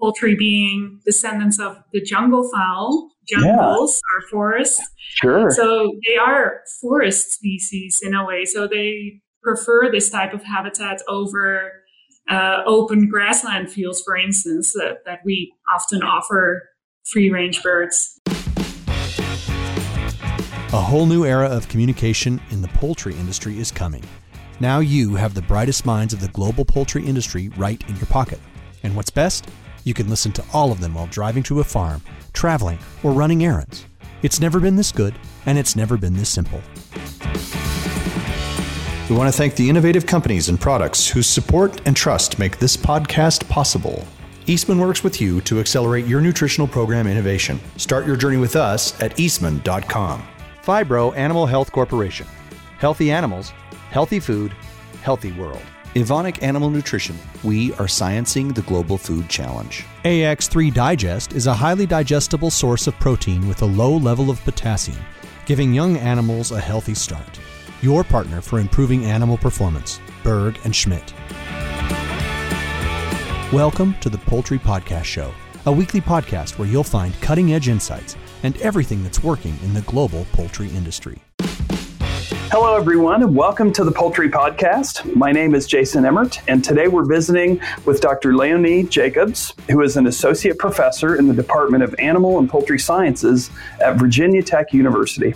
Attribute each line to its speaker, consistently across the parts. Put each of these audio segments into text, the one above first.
Speaker 1: poultry being descendants of the jungle fowl. Jungles yeah. are forests.
Speaker 2: Sure.
Speaker 1: So they are forest species in a way. So they prefer this type of habitat over uh, open grassland fields, for instance, that, that we often offer free range birds.
Speaker 3: A whole new era of communication in the poultry industry is coming. Now you have the brightest minds of the global poultry industry right in your pocket. And what's best? You can listen to all of them while driving to a farm, traveling, or running errands. It's never been this good, and it's never been this simple. We want to thank the innovative companies and products whose support and trust make this podcast possible. Eastman works with you to accelerate your nutritional program innovation. Start your journey with us at eastman.com. Phibro Animal Health Corporation. Healthy animals, healthy food, healthy world. Evonik Animal Nutrition. We are sciencing the global food challenge. AX3 Digest is a highly digestible source of protein with a low level of potassium, giving young animals a healthy start your partner for improving animal performance, Berg and Schmidt. Welcome to the Poultry Podcast Show, a weekly podcast where you'll find cutting edge insights and everything that's working in the global poultry industry.
Speaker 2: Hello, everyone, and welcome to the Poultry Podcast. My name is Jason Emmert, and today we're visiting with Dr. Leonie Jacobs, who is an associate professor in the Department of Animal and Poultry Sciences at Virginia Tech University.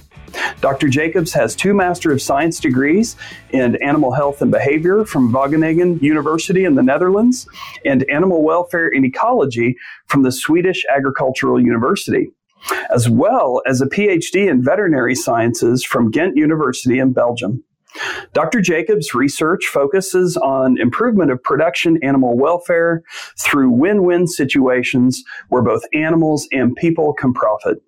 Speaker 2: Dr. Jacobs has two Master of Science degrees in Animal Health and Behavior from Wageningen University in the Netherlands and Animal Welfare and Ecology from the Swedish Agricultural University, as well as a PhD in Veterinary Sciences from Ghent University in Belgium. Dr. Jacobs' research focuses on improvement of production animal welfare through win win situations where both animals and people can profit.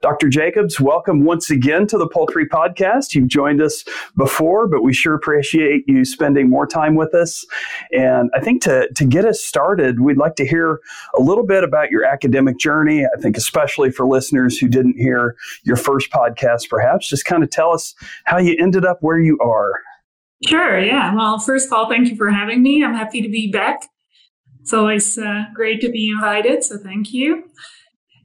Speaker 2: Dr. Jacobs, welcome once again to the Poultry Podcast. You've joined us before, but we sure appreciate you spending more time with us. And I think to, to get us started, we'd like to hear a little bit about your academic journey. I think, especially for listeners who didn't hear your first podcast, perhaps, just kind of tell us how you ended up where you are.
Speaker 1: Sure, yeah. Well, first of all, thank you for having me. I'm happy to be back. It's always uh, great to be invited, so thank you.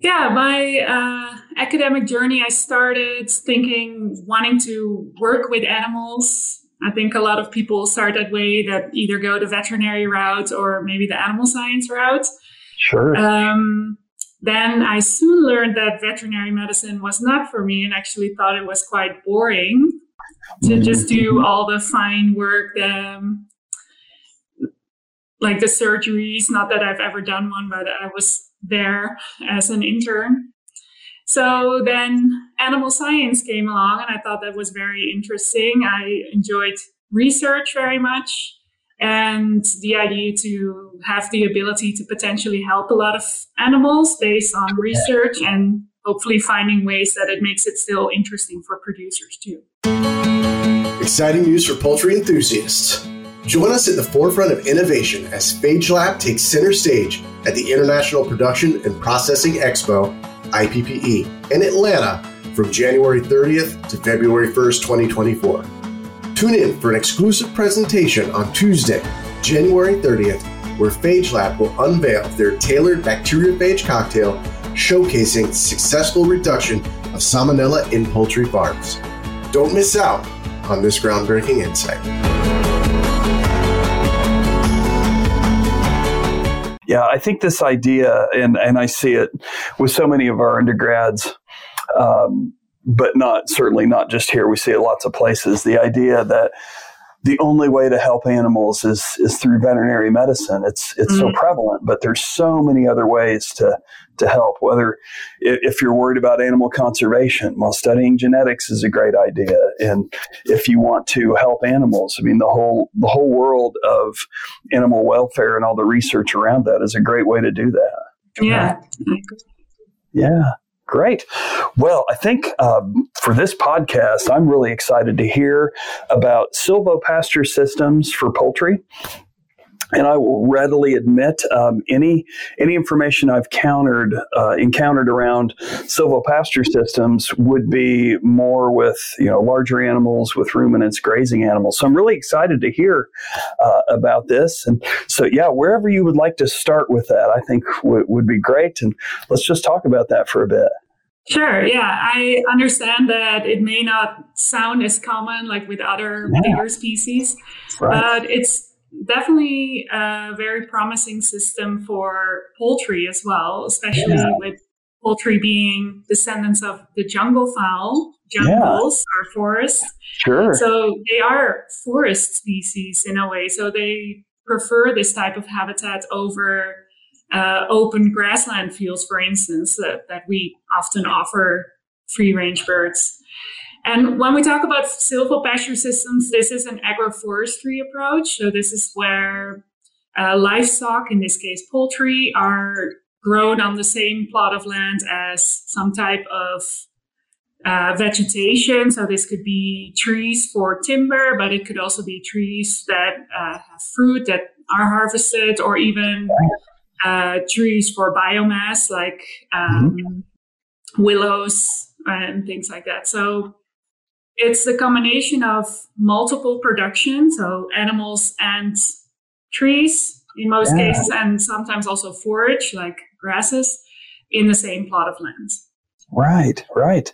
Speaker 1: Yeah, my uh, academic journey, I started thinking, wanting to work with animals. I think a lot of people start that way that either go the veterinary route or maybe the animal science route.
Speaker 2: Sure. Um,
Speaker 1: then I soon learned that veterinary medicine was not for me and actually thought it was quite boring to mm-hmm. just do all the fine work, the, um, like the surgeries. Not that I've ever done one, but I was there as an intern. So then animal science came along, and I thought that was very interesting. I enjoyed research very much and the idea to have the ability to potentially help a lot of animals based on research and hopefully finding ways that it makes it still interesting for producers too.
Speaker 4: Exciting news for poultry enthusiasts. Join us at the forefront of innovation as PhageLab takes center stage at the International Production and Processing Expo, IPPE, in Atlanta from January 30th to February 1st, 2024. Tune in for an exclusive presentation on Tuesday, January 30th, where PhageLab will unveil their tailored bacteriophage cocktail showcasing successful reduction of salmonella in poultry farms. Don't miss out on this groundbreaking insight.
Speaker 2: Yeah, I think this idea, and, and I see it with so many of our undergrads, um, but not certainly not just here. We see it lots of places. The idea that the only way to help animals is is through veterinary medicine. It's it's mm-hmm. so prevalent, but there's so many other ways to to help. Whether if you're worried about animal conservation, well, studying genetics is a great idea, and if you want to help animals, I mean the whole the whole world of animal welfare and all the research around that is a great way to do that.
Speaker 1: Yeah.
Speaker 2: Yeah. Great. Well, I think um, for this podcast, I'm really excited to hear about silvopasture systems for poultry. And I will readily admit um, any any information I've countered uh, encountered around silvopasture systems would be more with you know larger animals, with ruminants, grazing animals. So I'm really excited to hear uh, about this. And so yeah, wherever you would like to start with that, I think w- would be great. And let's just talk about that for a bit.
Speaker 1: Sure. Yeah, I understand that it may not sound as common like with other yeah. bigger species, right. but it's definitely a very promising system for poultry as well, especially yeah. with poultry being descendants of the jungle fowl. Jungles yeah. are forests.
Speaker 2: Sure.
Speaker 1: So they are forest species in a way. So they prefer this type of habitat over uh, open grassland fields, for instance, that, that we often offer free range birds. And when we talk about silvopasture systems, this is an agroforestry approach. So this is where uh, livestock, in this case poultry, are grown on the same plot of land as some type of uh, vegetation. So this could be trees for timber, but it could also be trees that uh, have fruit that are harvested, or even uh, trees for biomass like um, mm-hmm. willows and things like that. So it's the combination of multiple production, so animals and trees in most yeah. cases, and sometimes also forage like grasses in the same plot of land.
Speaker 2: Right, right.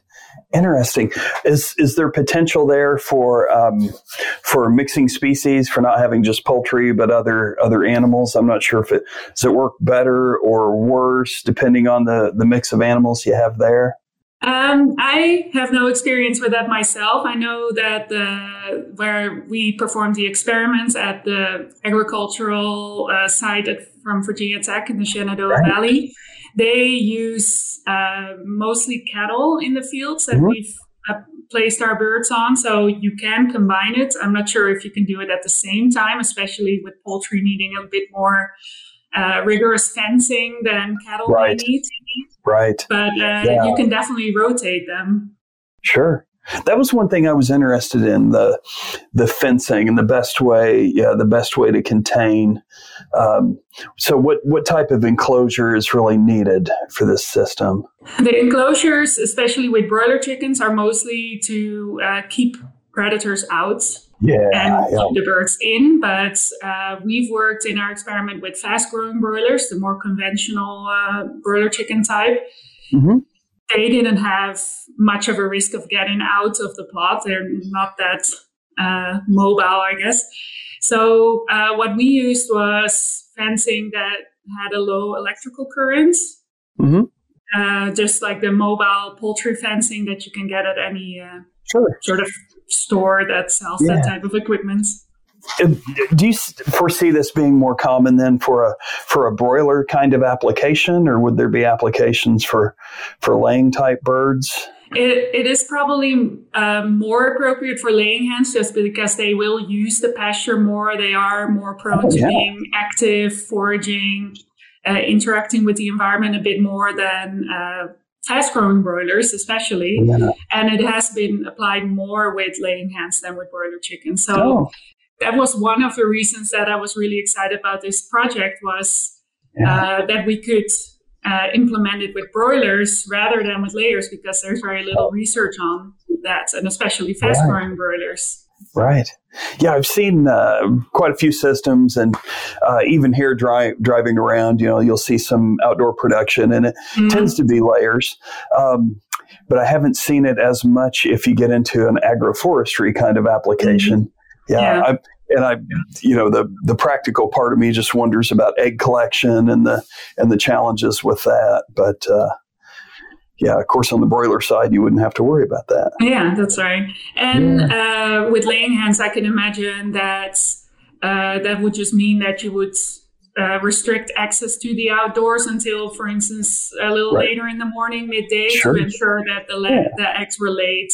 Speaker 2: Interesting. Is is there potential there for um, for mixing species for not having just poultry but other other animals? I'm not sure if it does it work better or worse depending on the the mix of animals you have there.
Speaker 1: Um, I have no experience with that myself. I know that the, where we performed the experiments at the agricultural uh, site at, from Virginia Tech in the Shenandoah right. Valley, they use uh, mostly cattle in the fields that mm-hmm. we've uh, placed our birds on. So you can combine it. I'm not sure if you can do it at the same time, especially with poultry needing a bit more uh, rigorous fencing than cattle right. need.
Speaker 2: Right.
Speaker 1: But uh, yeah. you can definitely rotate them.
Speaker 2: Sure. That was one thing I was interested in the the fencing and the best way, yeah, the best way to contain. Um, so, what what type of enclosure is really needed for this system?
Speaker 1: The enclosures, especially with broiler chickens, are mostly to uh, keep predators out
Speaker 2: yeah,
Speaker 1: and
Speaker 2: yeah.
Speaker 1: keep the birds in. But uh, we've worked in our experiment with fast growing broilers, the more conventional uh, broiler chicken type. Mm-hmm. They didn't have much of a risk of getting out of the plot. They're not that uh, mobile, I guess. So uh, what we used was fencing that had a low electrical current. Mm-hmm. Uh, just like the mobile poultry fencing that you can get at any uh,
Speaker 2: sure.
Speaker 1: sort of store that sells yeah. that type of equipment.
Speaker 2: Do you foresee this being more common than for a for a broiler kind of application, or would there be applications for for laying type birds?
Speaker 1: It, it is probably uh, more appropriate for laying hens just because they will use the pasture more. They are more prone oh, yeah. to being active, foraging, uh, interacting with the environment a bit more than uh, fast growing broilers, especially. Yeah. And it has been applied more with laying hens than with broiler chickens. So oh. that was one of the reasons that I was really excited about this project was yeah. uh, that we could uh, implement it with broilers rather than with layers because there's very little research on that, and especially fast growing right. broilers.
Speaker 2: Right. Yeah, I've seen uh, quite a few systems, and uh, even here dri- driving around, you know, you'll see some outdoor production, and it mm-hmm. tends to be layers. Um, but I haven't seen it as much if you get into an agroforestry kind of application. Mm-hmm. Yeah, yeah. I, and I, you know, the the practical part of me just wonders about egg collection and the and the challenges with that. But uh, yeah, of course, on the broiler side, you wouldn't have to worry about that.
Speaker 1: Yeah, that's right. And yeah. uh, with laying hens, I can imagine that uh, that would just mean that you would uh, restrict access to the outdoors until, for instance, a little right. later in the morning, midday, sure. to ensure that the, la- yeah. the eggs were laid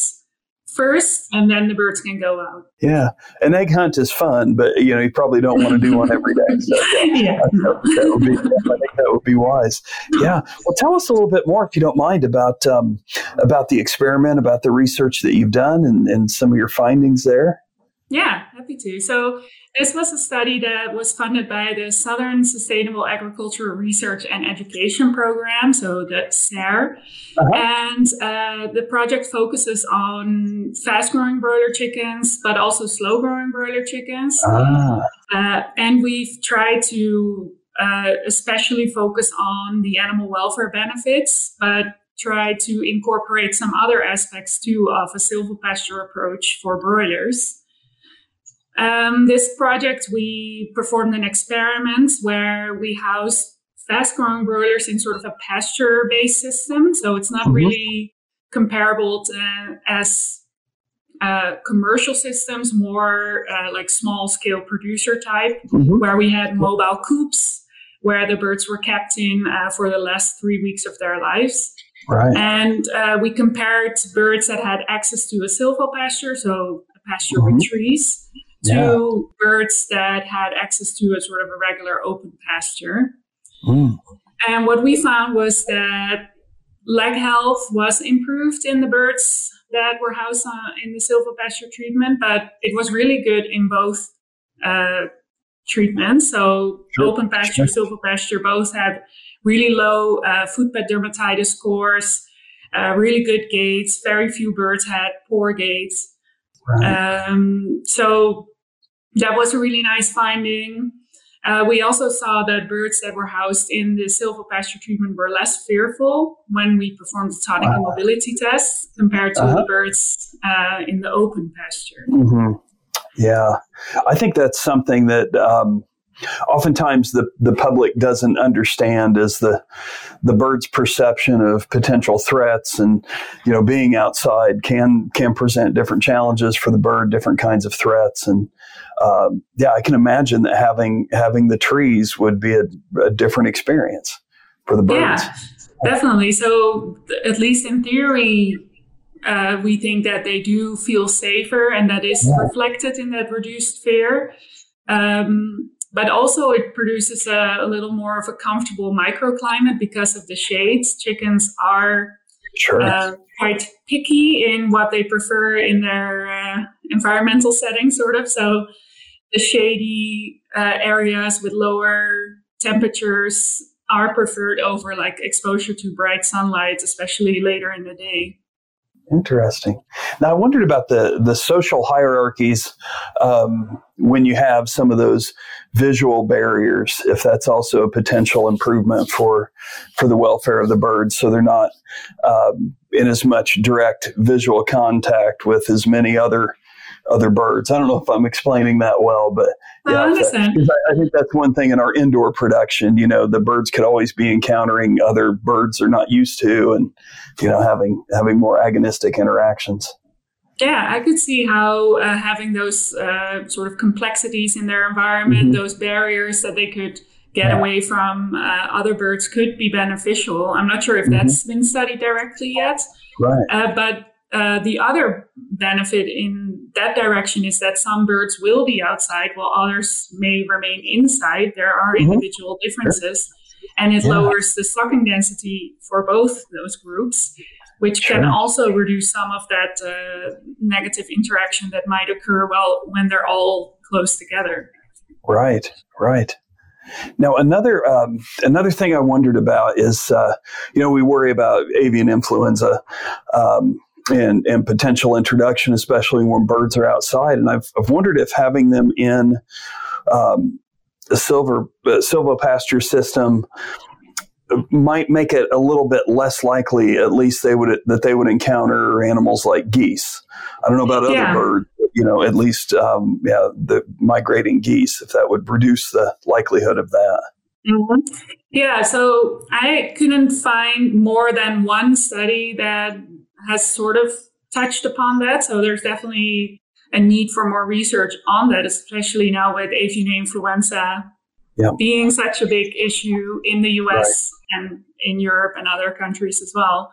Speaker 1: first and then the birds can go out.
Speaker 2: Yeah. An egg hunt is fun, but you know, you probably don't want to do one every day. So yeah, That, that, would be, I think that would be wise. Yeah. Well, tell us a little bit more, if you don't mind, about um, about the experiment, about the research that you've done and, and some of your findings there.
Speaker 1: Yeah, happy to. So, this was a study that was funded by the Southern Sustainable Agricultural Research and Education Program, so the SARE. Uh-huh. And uh, the project focuses on fast growing broiler chickens, but also slow growing broiler chickens. Ah. Uh, and we've tried to uh, especially focus on the animal welfare benefits, but try to incorporate some other aspects too of a silvopasture approach for broilers. Um, this project, we performed an experiment where we housed fast growing broilers in sort of a pasture based system. So it's not mm-hmm. really comparable to, as uh, commercial systems, more uh, like small scale producer type, mm-hmm. where we had mobile coops where the birds were kept in uh, for the last three weeks of their lives. Right. And uh, we compared birds that had access to a silvopasture, so a pasture mm-hmm. with trees, to yeah. birds that had access to a sort of a regular open pasture. Mm. And what we found was that leg health was improved in the birds that were housed on, in the silvopasture treatment, but it was really good in both uh, treatments. So sure. open pasture, sure. silvopasture both had really low uh, footpad dermatitis scores, uh, really good gaits. Very few birds had poor gaits. Right. Um, so that was a really nice finding. Uh, we also saw that birds that were housed in the silvopasture treatment were less fearful when we performed the tonic wow. immobility tests compared to uh-huh. the birds uh, in the open pasture.
Speaker 2: Mm-hmm. Yeah, I think that's something that um, oftentimes the, the public doesn't understand is the the bird's perception of potential threats and you know being outside can can present different challenges for the bird different kinds of threats and um, yeah I can imagine that having having the trees would be a, a different experience for the birds
Speaker 1: yeah definitely so at least in theory uh, we think that they do feel safer and that is yeah. reflected in that reduced fear um, but also it produces a, a, little more of a comfortable microclimate because of the shades. Chickens are sure. uh, quite picky in what they prefer in their uh, environmental setting, sort of. So the shady uh, areas with lower temperatures are preferred over like exposure to bright sunlight, especially later in the day.
Speaker 2: Interesting. Now, I wondered about the the social hierarchies um, when you have some of those visual barriers. If that's also a potential improvement for for the welfare of the birds, so they're not um, in as much direct visual contact with as many other other birds. I don't know if I'm explaining that well, but
Speaker 1: yeah, I understand.
Speaker 2: I, I think that's one thing in our indoor production. You know, the birds could always be encountering other birds they're not used to, and you know, having having more agonistic interactions.
Speaker 1: Yeah, I could see how uh, having those uh, sort of complexities in their environment, mm-hmm. those barriers that they could get yeah. away from uh, other birds could be beneficial. I'm not sure if mm-hmm. that's been studied directly yet.
Speaker 2: Right.
Speaker 1: Uh, but uh, the other benefit in that direction is that some birds will be outside while others may remain inside. There are mm-hmm. individual differences, sure. and it yeah. lowers the stocking density for both those groups, which sure. can also reduce some of that uh, negative interaction that might occur well when they're all close together.
Speaker 2: Right, right. Now, another um, another thing I wondered about is, uh, you know, we worry about avian influenza. Um, and, and potential introduction, especially when birds are outside. And I've, I've wondered if having them in um, a silver uh, silvopasture system might make it a little bit less likely, at least they would that they would encounter animals like geese. I don't know about other yeah. birds, you know, at least um, yeah, the migrating geese, if that would reduce the likelihood of that.
Speaker 1: Mm-hmm. Yeah, so I couldn't find more than one study that has sort of touched upon that. So there's definitely a need for more research on that, especially now with avian influenza being such a big issue in the US right. and in Europe and other countries as well.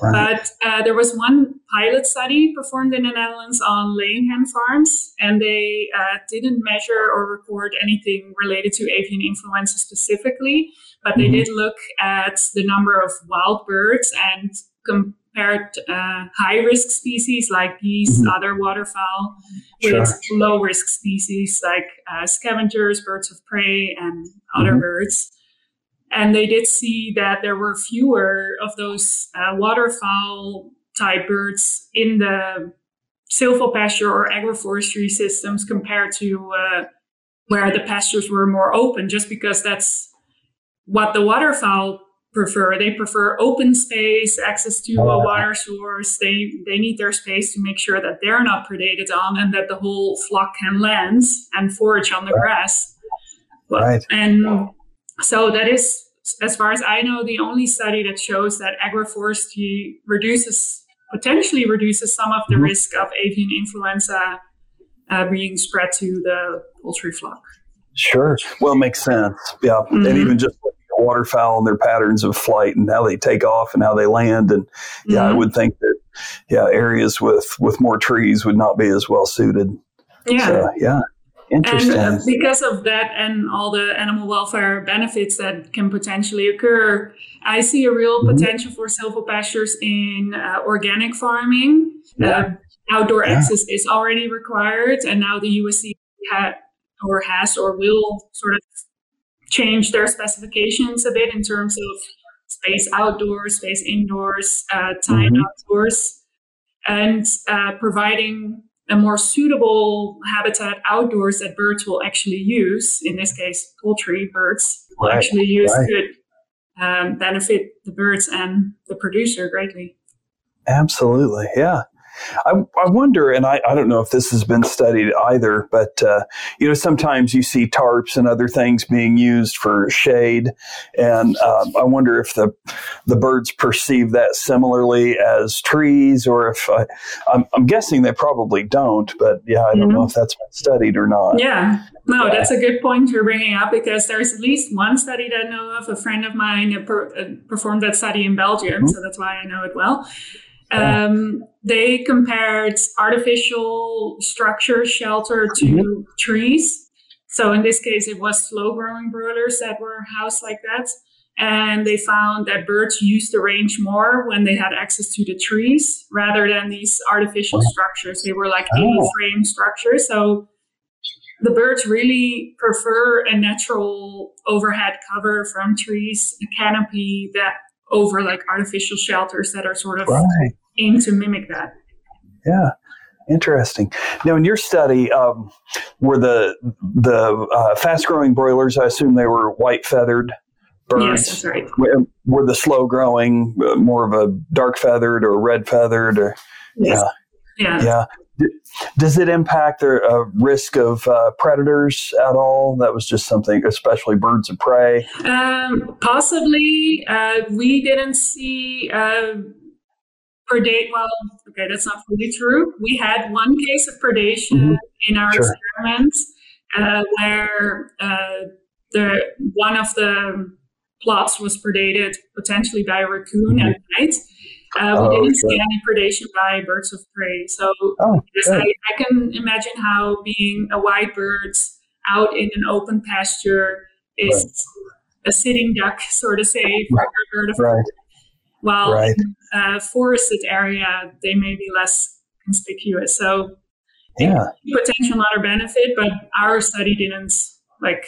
Speaker 1: Right. But uh, there was one pilot study performed in the Netherlands on laying hen farms, and they uh, didn't measure or record anything related to avian influenza specifically, but they mm-hmm. did look at the number of wild birds and com- compared uh, high risk species like geese, mm-hmm. other waterfowl, with sure. low risk species like uh, scavengers, birds of prey, and other mm-hmm. birds. And they did see that there were fewer of those uh, waterfowl type birds in the silvopasture or agroforestry systems compared to uh, where the pastures were more open, just because that's what the waterfowl prefer. They prefer open space, access to a water source. They they need their space to make sure that they're not predated on and that the whole flock can land and forage on the grass.
Speaker 2: Right.
Speaker 1: And so that is, as far as I know, the only study that shows that agroforestry reduces potentially reduces some of the mm-hmm. risk of avian influenza uh, being spread to the poultry flock.
Speaker 2: Sure. Well, it makes sense. Yeah. Mm-hmm. And even just waterfowl and their patterns of flight and how they take off and how they land. And yeah, mm-hmm. I would think that yeah, areas with with more trees would not be as well suited.
Speaker 1: Yeah. So,
Speaker 2: yeah. Interesting.
Speaker 1: And uh, because of that and all the animal welfare benefits that can potentially occur, I see a real mm-hmm. potential for silvopastures in uh, organic farming. Yeah. Uh, outdoor yeah. access is already required, and now the USC had or has or will sort of change their specifications a bit in terms of space outdoors, space indoors, uh, time mm-hmm. outdoors, and uh, providing a more suitable habitat outdoors that birds will actually use. In this case, poultry birds will right. actually use right. could um, benefit the birds and the producer greatly.
Speaker 2: Absolutely, yeah. I, I wonder, and I, I don't know if this has been studied either, but uh, you know, sometimes you see tarps and other things being used for shade, and um, I wonder if the the birds perceive that similarly as trees, or if I, I'm, I'm guessing they probably don't, but yeah, I don't mm-hmm. know if that's been studied or not.
Speaker 1: Yeah, no, that's a good point you're bringing up because there's at least one study that I know of. A friend of mine per, uh, performed that study in Belgium, mm-hmm. so that's why I know it well. Um, they compared artificial structure shelter to mm-hmm. trees. So in this case, it was slow growing broilers that were housed like that. And they found that birds used the range more when they had access to the trees rather than these artificial oh. structures. They were like oh. frame structures. So the birds really prefer a natural overhead cover from trees, a canopy that over like artificial shelters that are sort of right aim to mimic that.
Speaker 2: Yeah. Interesting. Now, in your study, um, were the the uh, fast growing broilers? I assume they were white feathered birds.
Speaker 1: Yes, that's right.
Speaker 2: Were the slow growing uh, more of a dark feathered or red feathered? Or
Speaker 1: yes. yeah,
Speaker 2: yeah, yeah. Does it impact the uh, risk of uh, predators at all? That was just something, especially birds of prey.
Speaker 1: Um, possibly. Uh, we didn't see uh, predate. Well, okay, that's not fully true. We had one case of predation mm-hmm. in our sure. experiments uh, where uh, the one of the plots was predated potentially by a raccoon mm-hmm. at night. Uh, we oh, didn't see any predation by birds of prey. So oh, yes, I, I, can imagine how being a white bird out in an open pasture is right. a sitting duck, sort of say, for right. a bird of prey. While right. in a forested area, they may be less conspicuous. So,
Speaker 2: yeah,
Speaker 1: potential not a benefit, but our study didn't like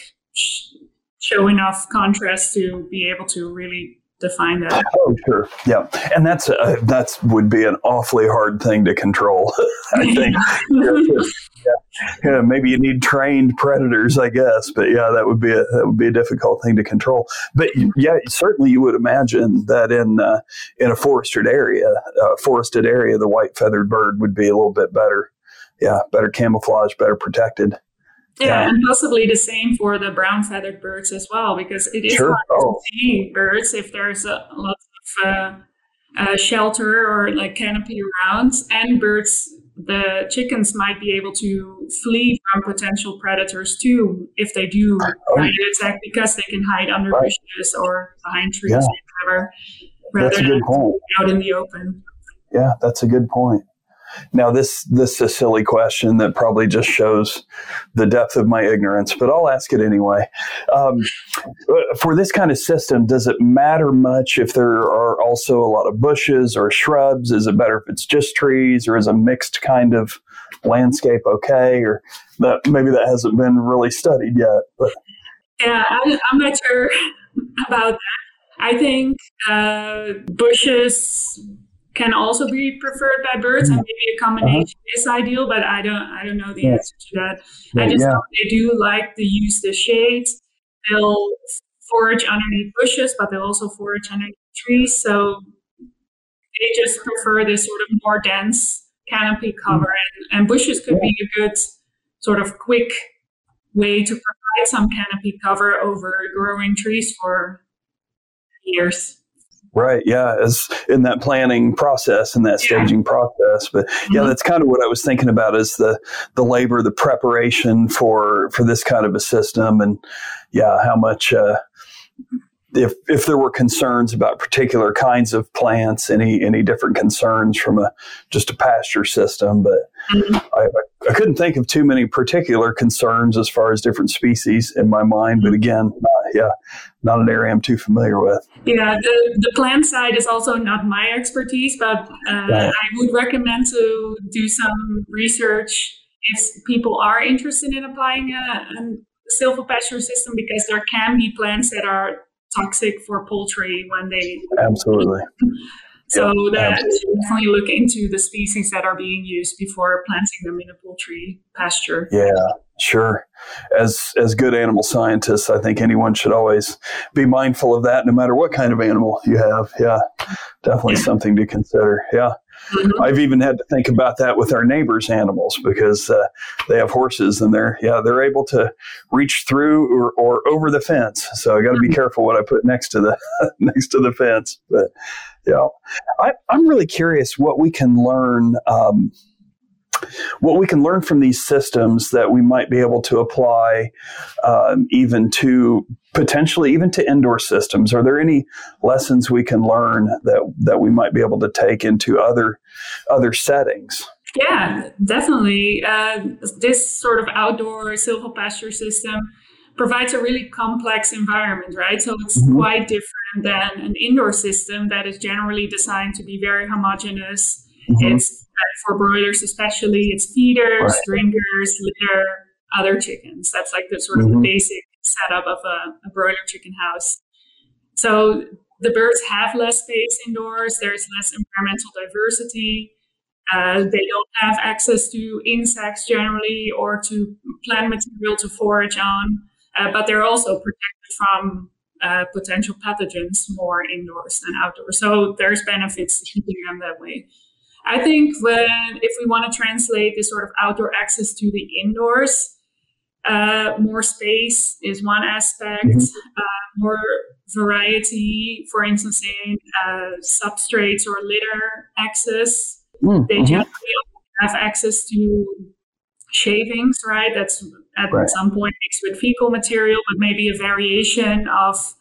Speaker 1: show enough contrast to be able to really define that.
Speaker 2: Oh, sure, yeah, and that's uh, that's would be an awfully hard thing to control. I think. yeah. yeah, maybe you need trained predators, I guess, but yeah, that would be a that would be a difficult thing to control. But yeah, certainly you would imagine that in uh, in a forested area, uh, forested area, the white feathered bird would be a little bit better. Yeah, better camouflage, better protected.
Speaker 1: Yeah, yeah, and possibly the same for the brown feathered birds as well, because it is sure. hard oh. to see birds if there's a lot of uh, uh, shelter or like canopy around, and birds. The chickens might be able to flee from potential predators too if they do oh. an attack because they can hide under right. bushes or behind trees yeah. or whatever, rather than point. out in the open.
Speaker 2: Yeah, that's a good point. Now this this is a silly question that probably just shows the depth of my ignorance, but I'll ask it anyway. Um, for this kind of system, does it matter much if there are also a lot of bushes or shrubs? Is it better if it's just trees, or is a mixed kind of landscape okay? Or that maybe that hasn't been really studied yet, but
Speaker 1: yeah, I, I'm not sure about that. I think uh, bushes can also be preferred by birds, and maybe a combination uh-huh. is ideal. But I don't, I don't know the yeah. answer to that. Yeah, I just yeah. know they do like to use the shades. They'll forage underneath bushes, but they'll also forage underneath trees. So they just prefer this sort of more dense canopy cover, mm. and, and bushes could be a good sort of quick way to provide some canopy cover over growing trees for years.
Speaker 2: Right. Yeah. As in that planning process and that staging yeah. process. But yeah, mm-hmm. that's kind of what I was thinking about is the, the labor, the preparation for, for this kind of a system. And yeah, how much, uh, if, if there were concerns about particular kinds of plants, any any different concerns from a just a pasture system, but mm-hmm. I, I, couldn't think of too many particular concerns as far as different species in my mind. But again, uh, yeah, not an area I'm too familiar with.
Speaker 1: Yeah, the, the plant side is also not my expertise, but uh, right. I would recommend to do some research if people are interested in applying a, a silvopasture system because there can be plants that are toxic for poultry when they
Speaker 2: absolutely.
Speaker 1: So that absolutely. definitely look into the species that are being used before planting them in a poultry pasture.
Speaker 2: Yeah, sure. As as good animal scientists, I think anyone should always be mindful of that, no matter what kind of animal you have. Yeah, definitely yeah. something to consider. Yeah. Mm-hmm. I've even had to think about that with our neighbors' animals because uh, they have horses and they're yeah they're able to reach through or, or over the fence. So I got to be mm-hmm. careful what I put next to the next to the fence. But yeah, I, am really curious what we can learn. Um, what we can learn from these systems that we might be able to apply um, even to potentially even to indoor systems. Are there any lessons we can learn that that we might be able to take into other other settings?
Speaker 1: Yeah definitely. Uh, this sort of outdoor silvopasture system provides a really complex environment right? So it's mm-hmm. quite different than an indoor system that is generally designed to be very homogeneous. Mm-hmm. it's for broilers especially it's feeders right. drinkers litter other chickens that's like the sort of mm-hmm. the basic setup of a, a broiler chicken house. So the birds have less space indoors. There's less environmental diversity. Uh, they don't have access to insects generally or to plant material to forage on, uh, but they're also protected from uh, potential pathogens more indoors than outdoors. So there's benefits to keeping them that way. I think when if we want to translate this sort of outdoor access to the indoors, uh, more space is one aspect. Mm-hmm. Uh, more variety, for instance, in uh, substrates or litter access. Mm-hmm. They generally have access to shavings, right? That's at right. some point mixed with fecal material, but maybe a variation of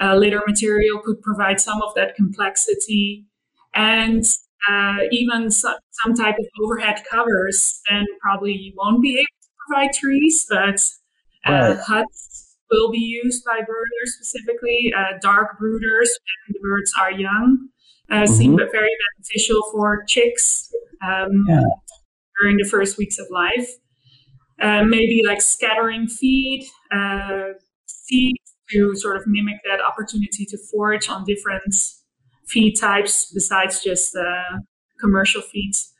Speaker 1: uh, litter material could provide some of that complexity. And uh, even so, some type of overhead covers, then probably you won't be able to provide trees, but uh, right. huts will be used by brooders specifically. Uh, dark brooders when the birds are young uh, mm-hmm. seem very beneficial for chicks um, yeah. during the first weeks of life. Uh, maybe like scattering feed, uh, seeds to sort of mimic that opportunity to forage on different feed types besides just uh, commercial feeds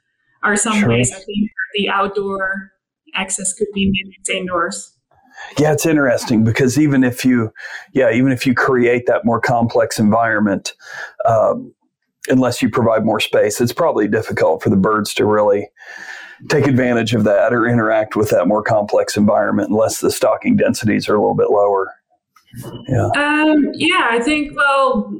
Speaker 1: are some sure. ways I think the outdoor access could be mimicked indoors.
Speaker 2: Yeah, it's interesting because even if you, yeah, even if you create that more complex environment, um, unless you provide more space, it's probably difficult for the birds to really take advantage of that or interact with that more complex environment unless the stocking densities are a little bit lower.
Speaker 1: Yeah. Um, yeah, I think, well,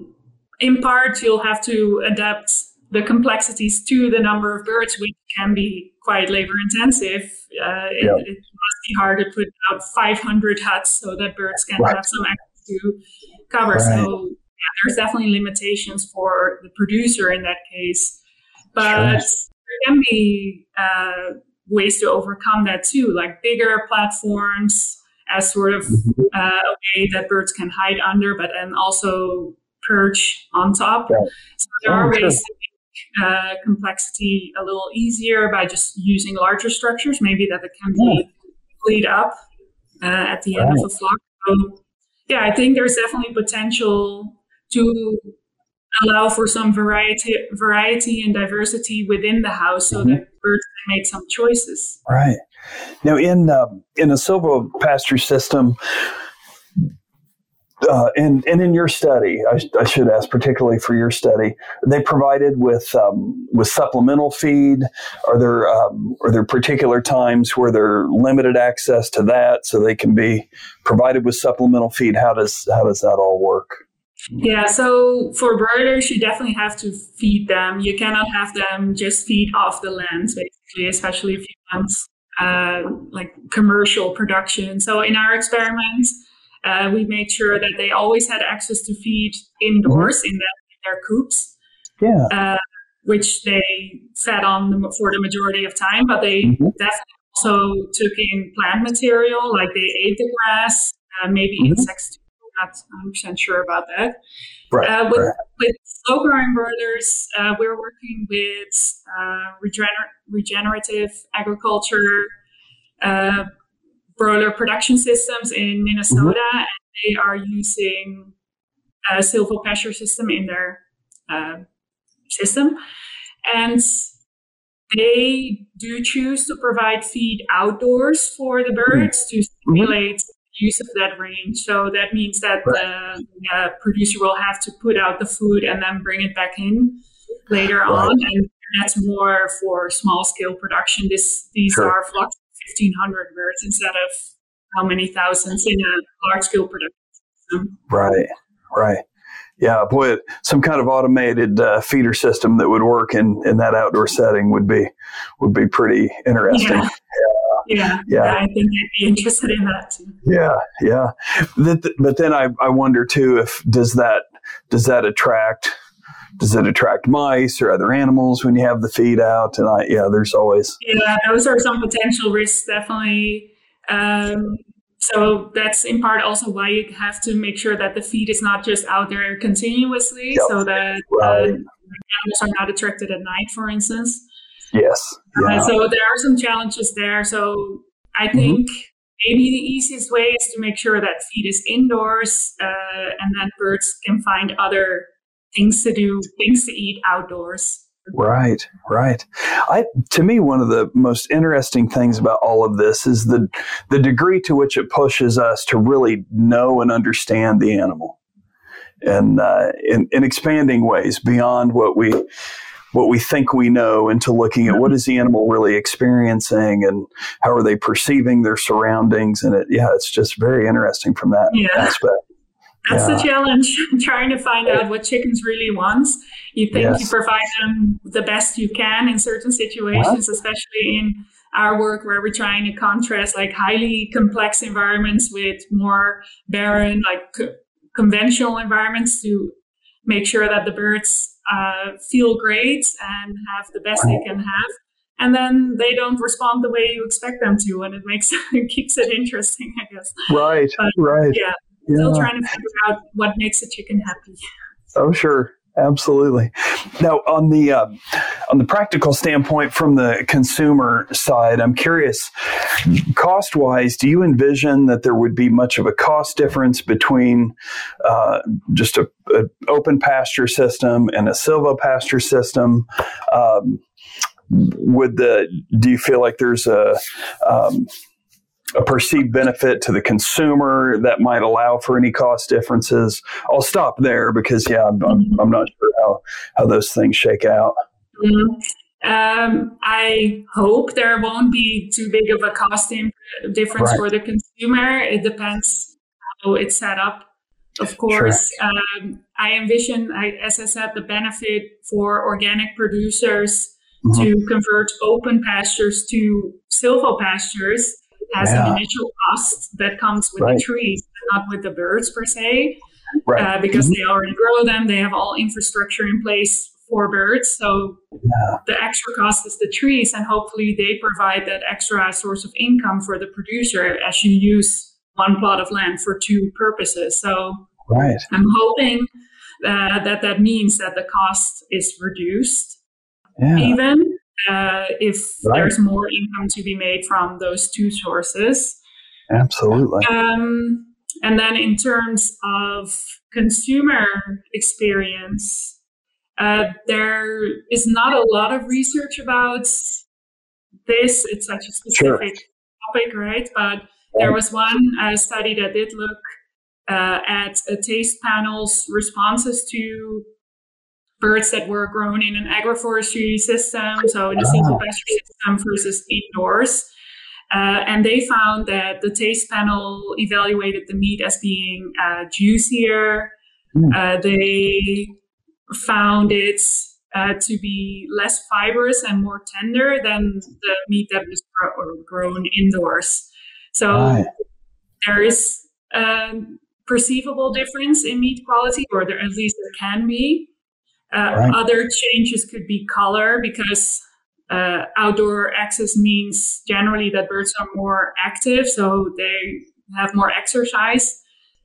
Speaker 1: in part, you'll have to adapt the complexities to the number of birds, which can be quite labor intensive. Uh, it, it, must be hard to put out 500 huts so that birds can right. have some access to cover. Right. So yeah, there's definitely limitations for the producer in that case. But sure. there can be uh, ways to overcome that too, like bigger platforms as sort of mm-hmm. uh, a way that birds can hide under, but then also perch on top. Right. So there are oh, ways to make uh, complexity a little easier by just using larger structures, maybe that it can be cleaned up uh, at the end right. of a flock. So, yeah, I think there's definitely potential to allow for some variety, variety and diversity within the house, so mm-hmm. that birds can make some choices.
Speaker 2: Right. Now, in uh, in a silvopasture system, uh, and and in your study, I, I, should ask particularly for your study, they provided with um, with supplemental feed. Are there um, are there particular times where they're limited access to that, so they can be provided with supplemental feed? How does how does that all work?
Speaker 1: Yeah, so for broilers, you definitely have to feed them. You cannot have them just feed off the land, basically, especially if you want uh, like commercial production. So in our experiments uh, we made sure that they always had access to feed indoors mm-hmm. in, the, in, their coops.
Speaker 2: Yeah.
Speaker 1: Uh, which they fed on the, for the majority of time, but they mm-hmm. definitely also took in plant material, like they ate the grass, uh, maybe mm-hmm. insects too. Not 100% sure about that.
Speaker 2: Right,
Speaker 1: uh, with,
Speaker 2: right.
Speaker 1: with slow growing broilers, uh, we're working with uh, regener- regenerative agriculture, broiler production systems in Minnesota, mm-hmm. and they are using a silvopasture system in their uh, system. And they do choose to provide feed outdoors for the birds mm-hmm. to stimulate mm-hmm. use of that range. So that means that right. the uh, producer will have to put out the food and then bring it back in later right. on. And that's more for small scale production. This these sure. are flocks 1,500 birds instead of how many thousands in a large scale production system.
Speaker 2: Right, right. Yeah, boy, some kind of automated uh, feeder system that would work in, in that outdoor setting would be would be pretty interesting.
Speaker 1: Yeah. Yeah, yeah, yeah. I think I'd be interested in that too.
Speaker 2: Yeah, yeah. But then I, I wonder too if does that does that attract does it attract mice or other animals when you have the feed out? And I, yeah, there's always.
Speaker 1: Yeah, those are some potential risks, definitely. Um, so that's in part also why you have to make sure that the feed is not just out there continuously, yep. so that right. uh, animals are not attracted at night, for instance.
Speaker 2: Yes.
Speaker 1: Uh, yeah. Uh, so there are some challenges there. So I mm-hmm. think mm-hmm. maybe the easiest way is to make sure that feed is indoors, uh, and then birds can find other things to do, things to eat outdoors.
Speaker 2: Right, right. I to me one of the most interesting things about all of this is the the degree to which it pushes us to really know and understand the animal, and uh, in, in expanding ways beyond what we what we think we know into looking at what is the animal really experiencing and how are they perceiving their surroundings and it yeah it's just very interesting from that yeah. aspect
Speaker 1: that's yeah. the challenge, trying to find out what chickens really want. You think yes. you provide them the best you can in certain situations, what? especially in our work where we're trying to contrast like highly complex environments with more barren, like co- conventional environments to make sure that the birds uh, feel great and have the best right. they can have. And then they don't respond the way you expect them to, and it makes it keeps it interesting, I guess.
Speaker 2: Right,
Speaker 1: but,
Speaker 2: right.
Speaker 1: Yeah, yeah. still trying to figure out what makes a chicken happy.
Speaker 2: Oh, sure. Absolutely. Now, on the uh, on the practical standpoint, from the consumer side, I'm curious, cost wise, do you envision that there would be much of a cost difference between uh, just a, a, open pasture system and a silvopasture system? Um, would the do you feel like there's a um, a perceived benefit to the consumer that might allow for any cost differences. I'll stop there because, yeah, I'm, mm-hmm. I'm not sure how, how those things shake out.
Speaker 1: Mm-hmm. Um, I hope there won't be too big of a cost difference right. for the consumer. It depends how it's set up. Of course, sure. um, I envision, I, as I said, the benefit for organic producers mm-hmm. to convert open pastures to silvopastures has yeah. an initial cost that comes with right. the trees, not with the birds per se, right. uh, because mm-hmm. they already grow them. They have all infrastructure in place for birds. So yeah. the extra cost is the trees, and hopefully they provide that extra source of income for the producer as you use one plot of land for two purposes. So
Speaker 2: right.
Speaker 1: I'm hoping uh, that that means that the cost is reduced, yeah. even uh, if right. there's more income to be made from those two sources.
Speaker 2: Absolutely.
Speaker 1: Um, and then in terms of consumer experience, uh, there is not a lot of research about this. It's such a specific sure. topic, right? But there was one uh, study that did look uh, at a taste panel's responses to birds that were grown in an agroforestry system, so in a silvopasture system versus indoors. Uh, and they found that the taste panel evaluated the meat as being uh, juicier. Mm. Uh, they found it uh, to be less fibrous and more tender than the meat that was grown indoors. So right. there is a perceivable difference in meat quality, or there, at least there can be. Uh, right. Other changes could be color because uh, outdoor access means generally that birds are more active, so they have more exercise.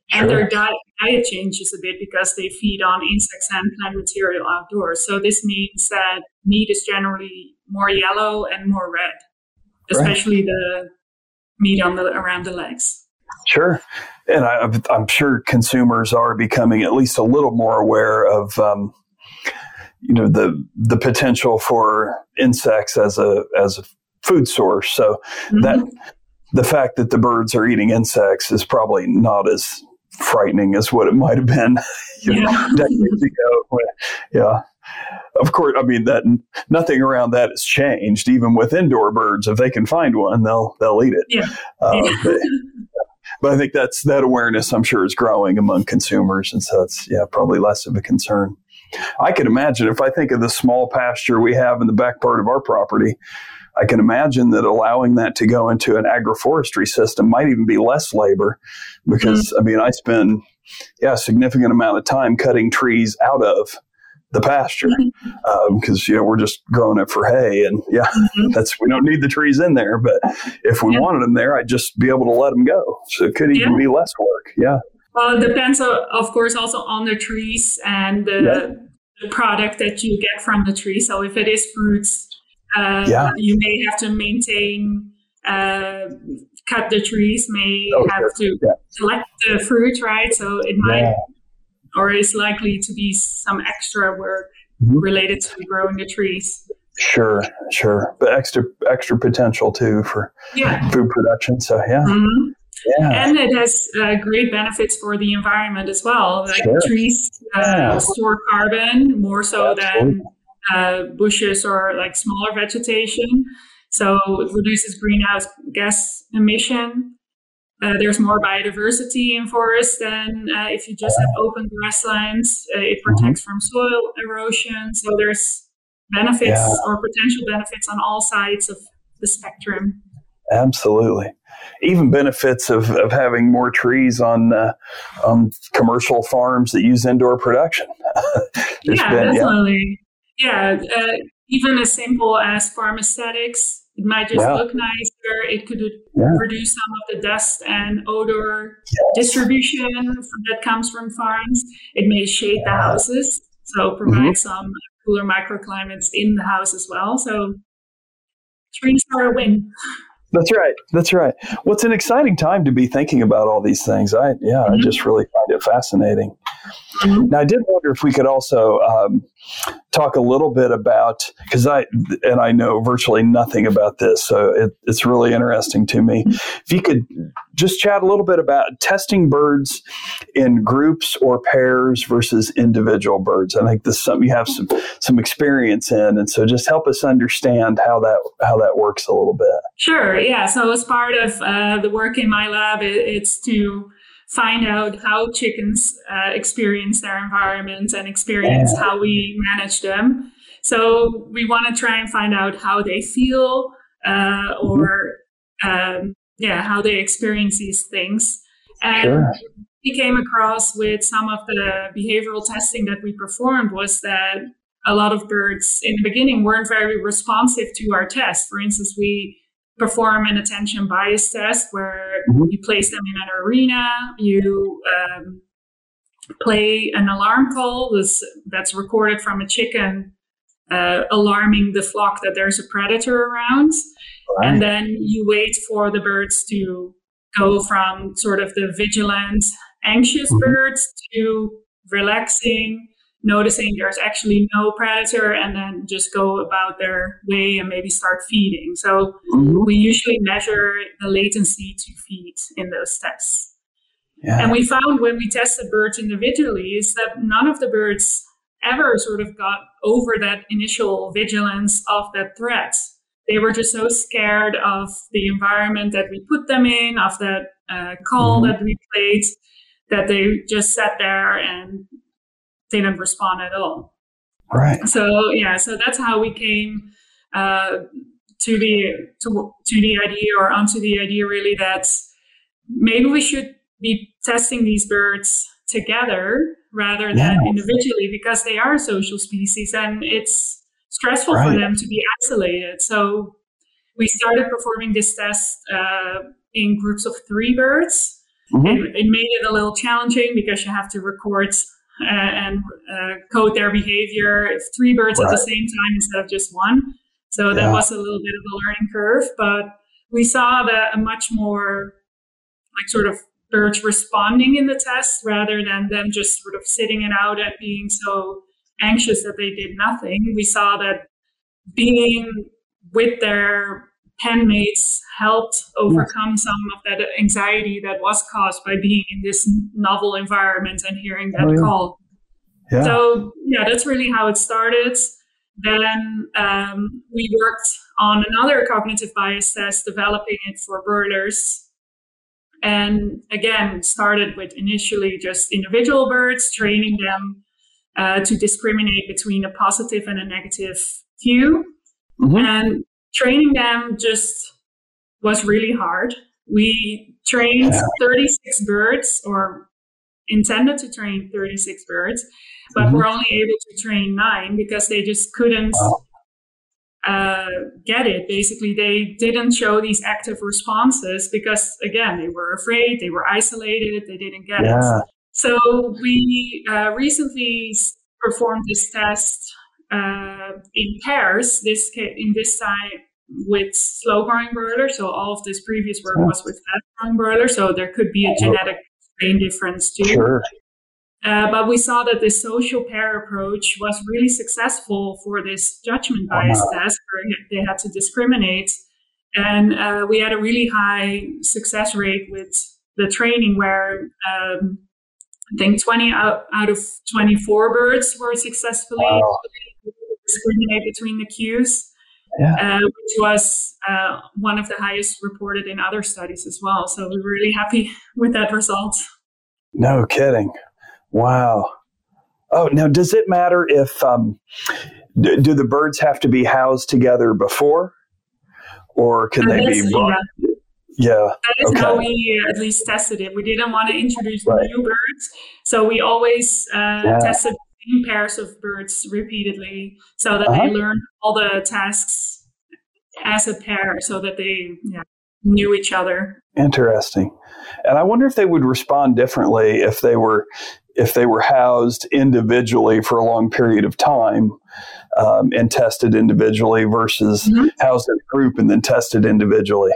Speaker 1: Sure. And their diet, diet changes a bit because they feed on insects and plant material outdoors. So this means that meat is generally more yellow and more red, especially right. the meat on the around the legs.
Speaker 2: Sure, and I, am sure consumers are becoming at least a little more aware of um, you know the the potential for insects as a as a food source. So mm-hmm. that the fact that the birds are eating insects is probably not as frightening as what it might have been you yeah. know, decades ago. When, yeah. Of course, I mean that nothing around that has changed. Even with indoor birds, if they can find one, they'll they'll eat it.
Speaker 1: Yeah. Uh, yeah.
Speaker 2: But, but I think that's that awareness. I'm sure is growing among consumers, and so it's yeah probably less of a concern. I can imagine if I think of the small pasture we have in the back part of our property, I can imagine that allowing that to go into an agroforestry system might even be less labor because mm-hmm. I mean I spend yeah a significant amount of time cutting trees out of the pasture because mm-hmm. um, you know we're just growing it for hay and yeah mm-hmm. that's we don't need the trees in there but if we yeah. wanted them there I'd just be able to let them go so it could even yeah. be less work yeah
Speaker 1: well, it depends, uh, of course, also on the trees and the, yeah. the product that you get from the tree. So if it is fruits, uh, yeah. you may have to maintain, uh, cut the trees, may oh, have sure. to yeah. collect the fruit, right? So it might, or is likely to be some extra work mm-hmm. related to growing the trees.
Speaker 2: Sure, sure, but extra extra potential too for yeah. food production. So yeah. Mm-hmm.
Speaker 1: Yeah. And it has uh, great benefits for the environment as well. Like sure. trees uh, yeah. store carbon more so Absolutely. than uh, bushes or like smaller vegetation. So it reduces greenhouse gas emission. Uh, there's more biodiversity in forests than uh, if you just have open grasslands. Uh, it mm-hmm. protects mm-hmm. from soil erosion. So there's benefits or potential benefits on all sides of the spectrum.
Speaker 2: Absolutely even benefits of, of having more trees on uh, on commercial farms that use indoor production.
Speaker 1: yeah, been, definitely. Yeah, yeah uh, even as simple as farm aesthetics. It might just yeah. look nicer. It could yeah. reduce some of the dust and odor yes. distribution that comes from farms. It may shade the houses, so provide mm-hmm. some cooler microclimates in the house as well. So trees are a win.
Speaker 2: That's right. That's right. Well, it's an exciting time to be thinking about all these things. I yeah, mm-hmm. I just really find it fascinating. Mm-hmm. Now, I did wonder if we could also um, talk a little bit about because I and I know virtually nothing about this, so it, it's really interesting to me. If you could just chat a little bit about testing birds in groups or pairs versus individual birds. I think this is something you have some some experience in, and so just help us understand how that how that works a little bit.
Speaker 1: Sure. Yeah. So as part of uh, the work in my lab, it, it's to find out how chickens uh, experience their environment and experience how we manage them. So we want to try and find out how they feel uh, or um, yeah, how they experience these things. And sure. we came across with some of the behavioral testing that we performed was that a lot of birds in the beginning weren't very responsive to our test. For instance, we perform an attention bias test where mm-hmm. you place them in an arena, you um, play an alarm call that's, that's recorded from a chicken uh, alarming the flock that there's a predator around. Right. And then you wait for the birds to go from sort of the vigilant, anxious mm-hmm. birds to relaxing, noticing there's actually no predator, and then just go about their way and maybe start feeding. So mm-hmm. we usually measure the latency to feed in those tests. Yeah. And we found when we tested birds individually is that none of the birds ever sort of got over that initial vigilance of that threat. They were just so scared of the environment that we put them in, of that uh, call mm-hmm. that we played, that they just sat there and didn't respond at all.
Speaker 2: Right.
Speaker 1: So yeah, so that's how we came uh, to the to, to the idea or onto the idea really that maybe we should be testing these birds together rather than yeah. individually because they are social species and it's stressful right. for them to be isolated. So we started performing this test uh, in groups of three birds. Mm-hmm. It, it, made it a little challenging because you have to record and uh, code their behavior three birds right. at the same time instead of just one. So that yeah. was a little bit of a learning curve, but we saw that a much more like sort of birds responding in the test rather than them just sort of sitting it out and being so anxious that they did nothing. We saw that being with their mates helped overcome some of that anxiety that was caused by being in this novel environment and hearing that oh, yeah. call. Yeah. So, yeah, that's really how it started. Then um, we worked on another cognitive bias test, developing it for birders and again, started with initially just individual birds, training them uh, to discriminate between a positive and a negative cue. Mm-hmm. And training them just was really hard. We trained 36 birds, or intended to train 36 birds, but mm-hmm. we're only able to train nine because they just couldn't wow uh, get it. Basically, they didn't show these active responses because, again, they were afraid, they were isolated, they didn't get yeah. it. So we uh, recently performed this test uh, in pairs. This in this time with slow growing broiler. So all of this previous work was with fast growing broiler. So there could be a genetic strain difference too.
Speaker 2: Sure.
Speaker 1: Uh, but we saw that this social pair approach was really successful for this judgment bias wow. test where they had to discriminate. And uh, we had a really high success rate with the training where um, I think 20 out, out of 24 birds were successfully wow. Discriminate between the cues. Yeah. Uh, which was uh, one of the highest reported in other studies as well. So we were really happy with that result.
Speaker 2: No kidding. Wow. Oh, now does it matter if um, do, do the birds have to be housed together before, or can they be? Brought, yeah. yeah.
Speaker 1: That is okay. how we at least tested it. We didn't want to introduce right. new birds, so we always uh, yeah. tested same pairs of birds repeatedly, so that uh-huh. they learned all the tasks as a pair, so that they yeah, knew each other.
Speaker 2: Interesting. And I wonder if they would respond differently if they were if they were housed individually for a long period of time um, and tested individually versus mm-hmm. housed in a group and then tested individually.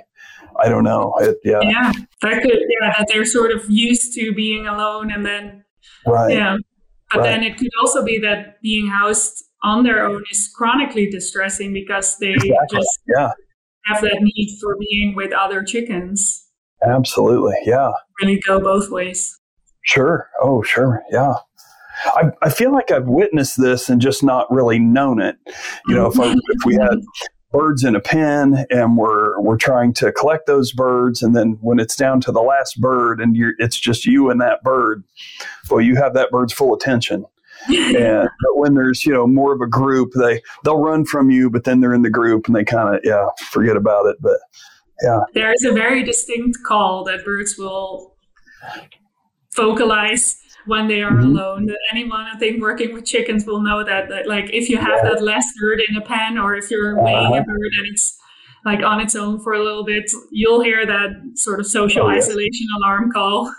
Speaker 2: I don't know. It,
Speaker 1: yeah. Yeah. That could, yeah, that they're sort of used to being alone and then,
Speaker 2: right.
Speaker 1: yeah. But right. then it could also be that being housed on their own is chronically distressing because they exactly. just
Speaker 2: yeah.
Speaker 1: have that need for being with other chickens.
Speaker 2: Absolutely. Yeah.
Speaker 1: Really go both ways.
Speaker 2: Sure. Oh, sure. Yeah. I, I feel like I've witnessed this and just not really known it. You know, if, I, if we had birds in a pen and we're we're trying to collect those birds, and then when it's down to the last bird and you're it's just you and that bird, well, you have that bird's full attention. and when there's you know more of a group, they they'll run from you, but then they're in the group and they kind of yeah forget about it. But yeah,
Speaker 1: there is a very distinct call that birds will vocalize when they are mm-hmm. alone. Anyone I think working with chickens will know that, that like if you have yeah. that last bird in a pen or if you're weighing uh-huh. a bird and it's like on its own for a little bit, you'll hear that sort of social oh, isolation alarm call.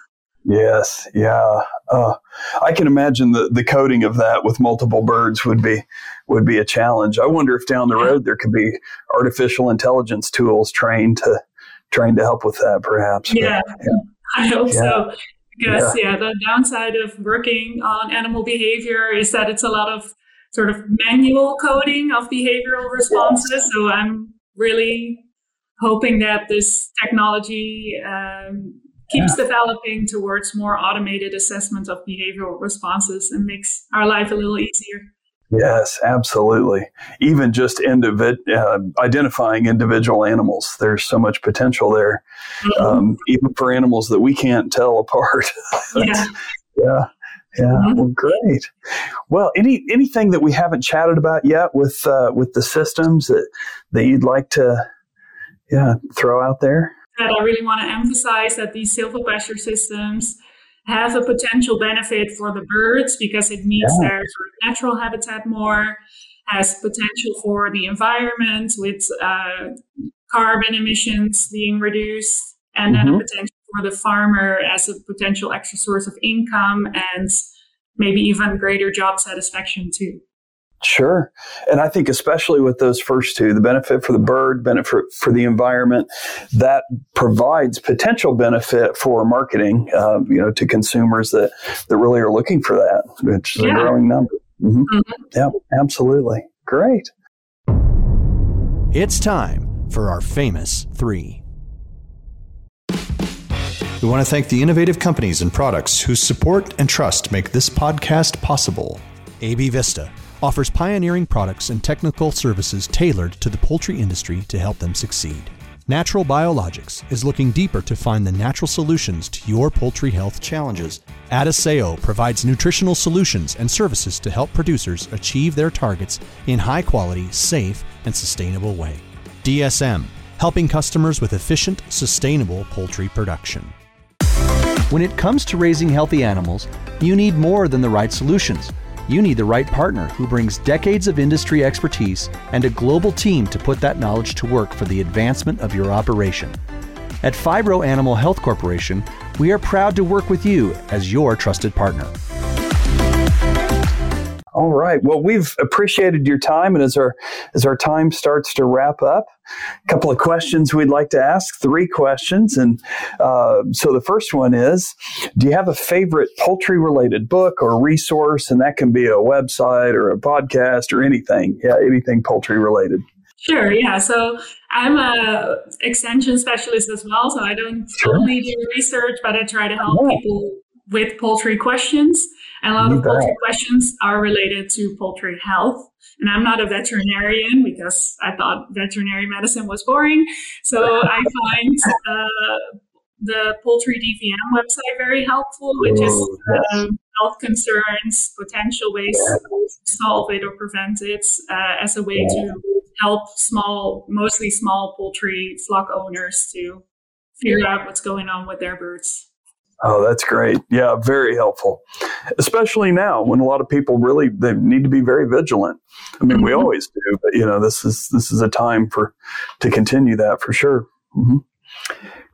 Speaker 2: Yes, yeah. Uh, I can imagine the, the coding of that with multiple birds would be would be a challenge. I wonder if down the road there could be artificial intelligence tools trained to trained to help with that, perhaps.
Speaker 1: Yeah, but, yeah. I hope yeah. so. Because yeah. yeah, the downside of working on animal behavior is that it's a lot of sort of manual coding of behavioral responses. So I'm really hoping that this technology um, keeps yeah. developing towards more automated assessment of behavioral responses and makes our life a little easier.
Speaker 2: Yes, absolutely. Even just individ- uh, identifying individual animals, there's so much potential there, mm-hmm. um, even for animals that we can't tell apart.
Speaker 1: yeah.
Speaker 2: Yeah. Yeah, mm-hmm. well, great. Well, any anything that we haven't chatted about yet with uh, with the systems that that you'd like to, yeah, throw out there?
Speaker 1: That I really want to emphasize that these silvopasture systems have a potential benefit for the birds because it meets yeah. their sort of natural habitat more, has potential for the environment with uh, carbon emissions being reduced, and mm-hmm. then a potential for the farmer as a potential extra source of income and maybe even greater job satisfaction too.
Speaker 2: Sure. And I think especially with those first two, the benefit for the bird, benefit for the environment, that provides potential benefit for marketing, um, you know, to consumers that, that really are looking for that, which is yeah. a growing number. Mm-hmm. Mm-hmm. Yeah, absolutely. Great.
Speaker 3: It's time for our famous three. We want to thank the innovative companies and products whose support and trust make this podcast possible. AB Vista offers pioneering products and technical services tailored to the poultry industry to help them succeed. Natural Biologics is looking deeper to find the natural solutions to your poultry health challenges. Adisseo provides nutritional solutions and services to help producers achieve their targets in high quality, safe, and sustainable way. DSM, helping customers with efficient, sustainable poultry production. When it comes to raising healthy animals, you need more than the right solutions you need the right partner who brings decades of industry expertise and a global team to put that knowledge to work for the advancement of your operation. At Phibro Animal Health Corporation, we are proud to work with you as your trusted partner.
Speaker 2: All right. Well, we've appreciated your time, and as our as our time starts to wrap up, a couple of questions we'd like to ask. Three questions, and uh, so the first one is: Do you have a favorite poultry related book or resource? And that can be a website or a podcast or anything. Yeah, anything poultry related.
Speaker 1: Sure. Yeah. So I'm a extension specialist as well, so I don't sure. only do research, but I try to help yeah. people with poultry questions. And a lot you of poultry questions are related to poultry health. And I'm not a veterinarian because I thought veterinary medicine was boring. So I find uh, the poultry DVM website very helpful, which is um, health concerns, potential ways to solve it or prevent it uh, as a way to help small, mostly small poultry flock owners to figure out what's going on with their birds.
Speaker 2: Oh, that's great. Yeah, very helpful. Especially now when a lot of people really they need to be very vigilant. I mean, mm-hmm. we always do, but you know, this is this is a time for to continue that for sure. Mm-hmm.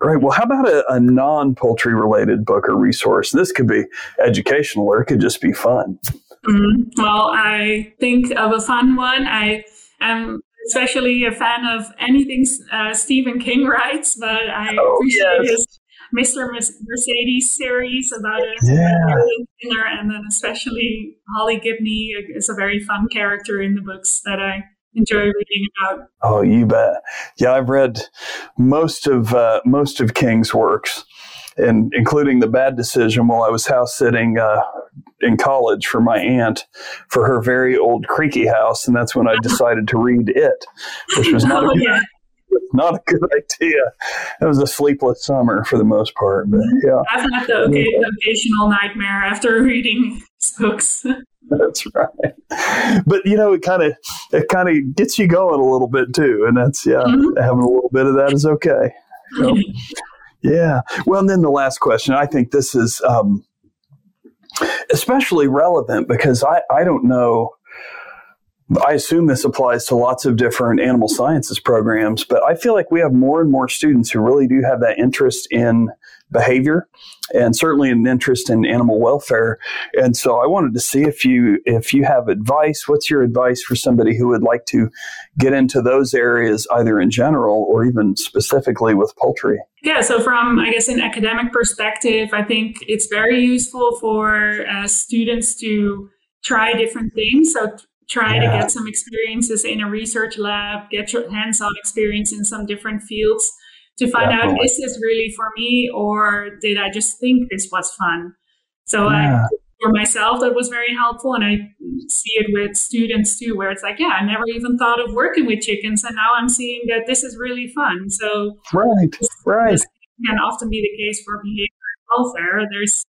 Speaker 2: Right. Well, how about a, a non poultry related book or resource? This could be educational or it could just be fun.
Speaker 1: Mm-hmm. Well, I think of a fun one. I am especially a fan of anything uh, Stephen King writes, but I oh, appreciate yes. his Mr. Mercedes series about a yeah. dinner, and then especially Holly Gibney is a very fun character in the books that I enjoy reading about.
Speaker 2: Oh, you bet! Yeah, I've read most of uh, most of King's works, and including the Bad Decision while I was house sitting. Uh, in college for my aunt for her very old creaky house, and that's when I decided to read it, which was not oh, a good, yeah not a good idea. It was a sleepless summer for the most part, but yeah.
Speaker 1: I've had the occasional nightmare after reading books.
Speaker 2: That's right. But you know, it kind of it kind of gets you going a little bit too, and that's yeah, mm-hmm. having a little bit of that is okay. So, yeah. Well, and then the last question. I think this is um, especially relevant because I, I don't know I assume this applies to lots of different animal sciences programs, but I feel like we have more and more students who really do have that interest in behavior and certainly an interest in animal welfare. And so I wanted to see if you if you have advice, what's your advice for somebody who would like to get into those areas either in general or even specifically with poultry?
Speaker 1: Yeah, so from I guess an academic perspective, I think it's very useful for uh, students to try different things. So try yeah. to get some experiences in a research lab, get your hands-on experience in some different fields to find Definitely. out is this really for me or did I just think this was fun? So yeah. I, for myself, that was very helpful, and I see it with students too, where it's like, yeah, I never even thought of working with chickens, and now I'm seeing that this is really fun. So
Speaker 2: right,
Speaker 1: this,
Speaker 2: right,
Speaker 1: this can often be the case for behavioral welfare. There's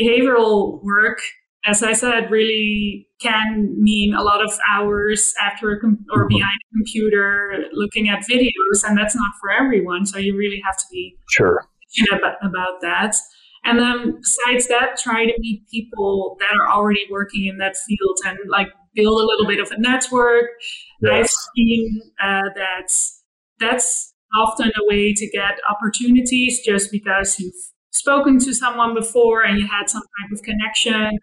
Speaker 1: behavioral work as I said, really can mean a lot of hours after a com- or mm-hmm. behind a computer looking at videos, and that's not for everyone. So you really have to be
Speaker 2: sure
Speaker 1: about, about that. And then besides that, try to meet people that are already working in that field and like build a little bit of a network. Yes. I've seen uh, that that's often a way to get opportunities just because you've spoken to someone before and you had some type of connection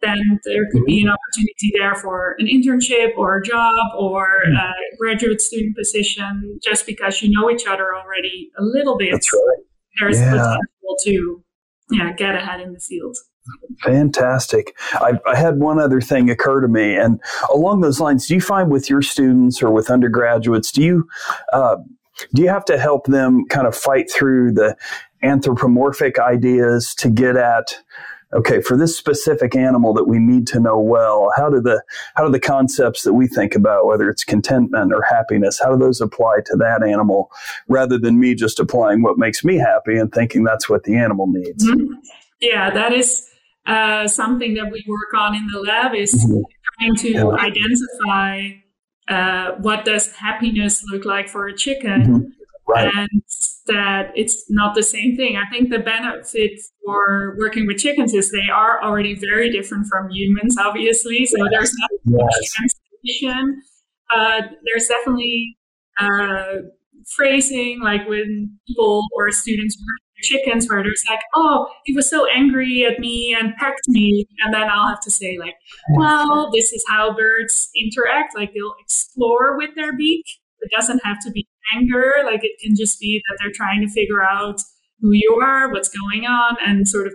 Speaker 1: then there could be an opportunity there for an internship or a job or hmm. a graduate student position just because you know each other already a little bit.
Speaker 2: That's right.
Speaker 1: There's yeah. potential to yeah, get ahead in the field.
Speaker 2: Fantastic. I, I, had one other thing occur to me, and along those lines, do you find with your students or with undergraduates, do you uh, do you have to help them kind of fight through the anthropomorphic ideas to get at okay, for this specific animal that we need to know well, how do the how do the concepts that we think about, whether it's contentment or happiness, how do those apply to that animal, rather than me just applying what makes me happy and thinking that's what the animal needs?
Speaker 1: Mm-hmm. Yeah, that is uh, something that we work on in the lab is mm-hmm. trying to yeah. identify uh, what does happiness look like for a chicken. Mm-hmm. Right. And that it's not the same thing. I think the benefit for working with chickens is they are already very different from humans, obviously. So there's not yes. translation. Uh, there's definitely uh, phrasing, like when people or students work with chickens, where there's like, "Oh, he was so angry at me and pecked me," and then I'll have to say like, "Well, this is how birds interact. Like they'll explore with their beak." It doesn't have to be anger. Like it can just be that they're trying to figure out who you are, what's going on, and sort of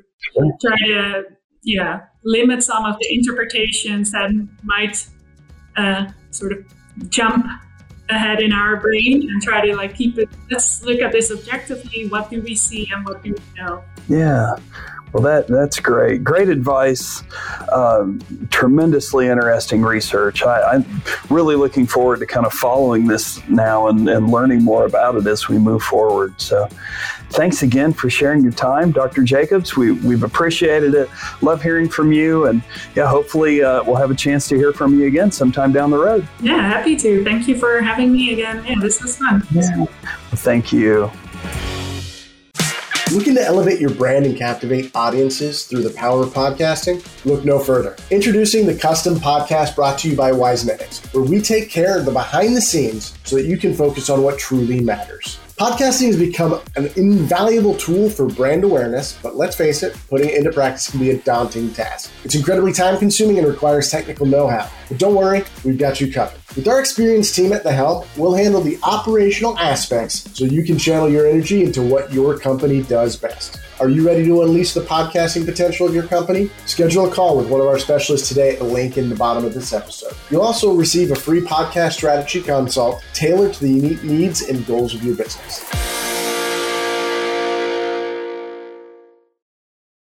Speaker 1: try to, yeah, limit some of the interpretations that might uh, sort of jump ahead in our brain and try to like keep it let's look at this objectively what do we see and what do we know
Speaker 2: yeah well, that that's great. Great advice. Um, tremendously interesting research. I, am really looking forward to kind of following this now and, and learning more about it as we move forward. So, thanks again for sharing your time, Dr. Jacobs. We, we've appreciated it. Love hearing from you. And yeah, hopefully uh, we'll have a chance to hear from you again sometime down the road.
Speaker 1: Yeah, happy to. Thank you for having me again. Yeah, this was fun. Yeah.
Speaker 2: Thank you.
Speaker 4: Looking to elevate your brand and captivate audiences through the power of podcasting? Look no further. Introducing the custom podcast brought to you by Wisenetics, where we take care of the behind the scenes so that you can focus on what truly matters. Podcasting has become an invaluable tool for brand awareness, but let's face it, putting it into practice can be a daunting task. It's incredibly time consuming and requires technical know how. But don't worry, we've got you covered. With our experienced team at the helm, we'll handle the operational aspects so you can channel your energy into what your company does best. Are you ready to unleash the podcasting potential of your company? Schedule a call with one of our specialists today at the link in the bottom of this episode. You'll also receive a free podcast strategy consult tailored to the unique needs and goals of your business.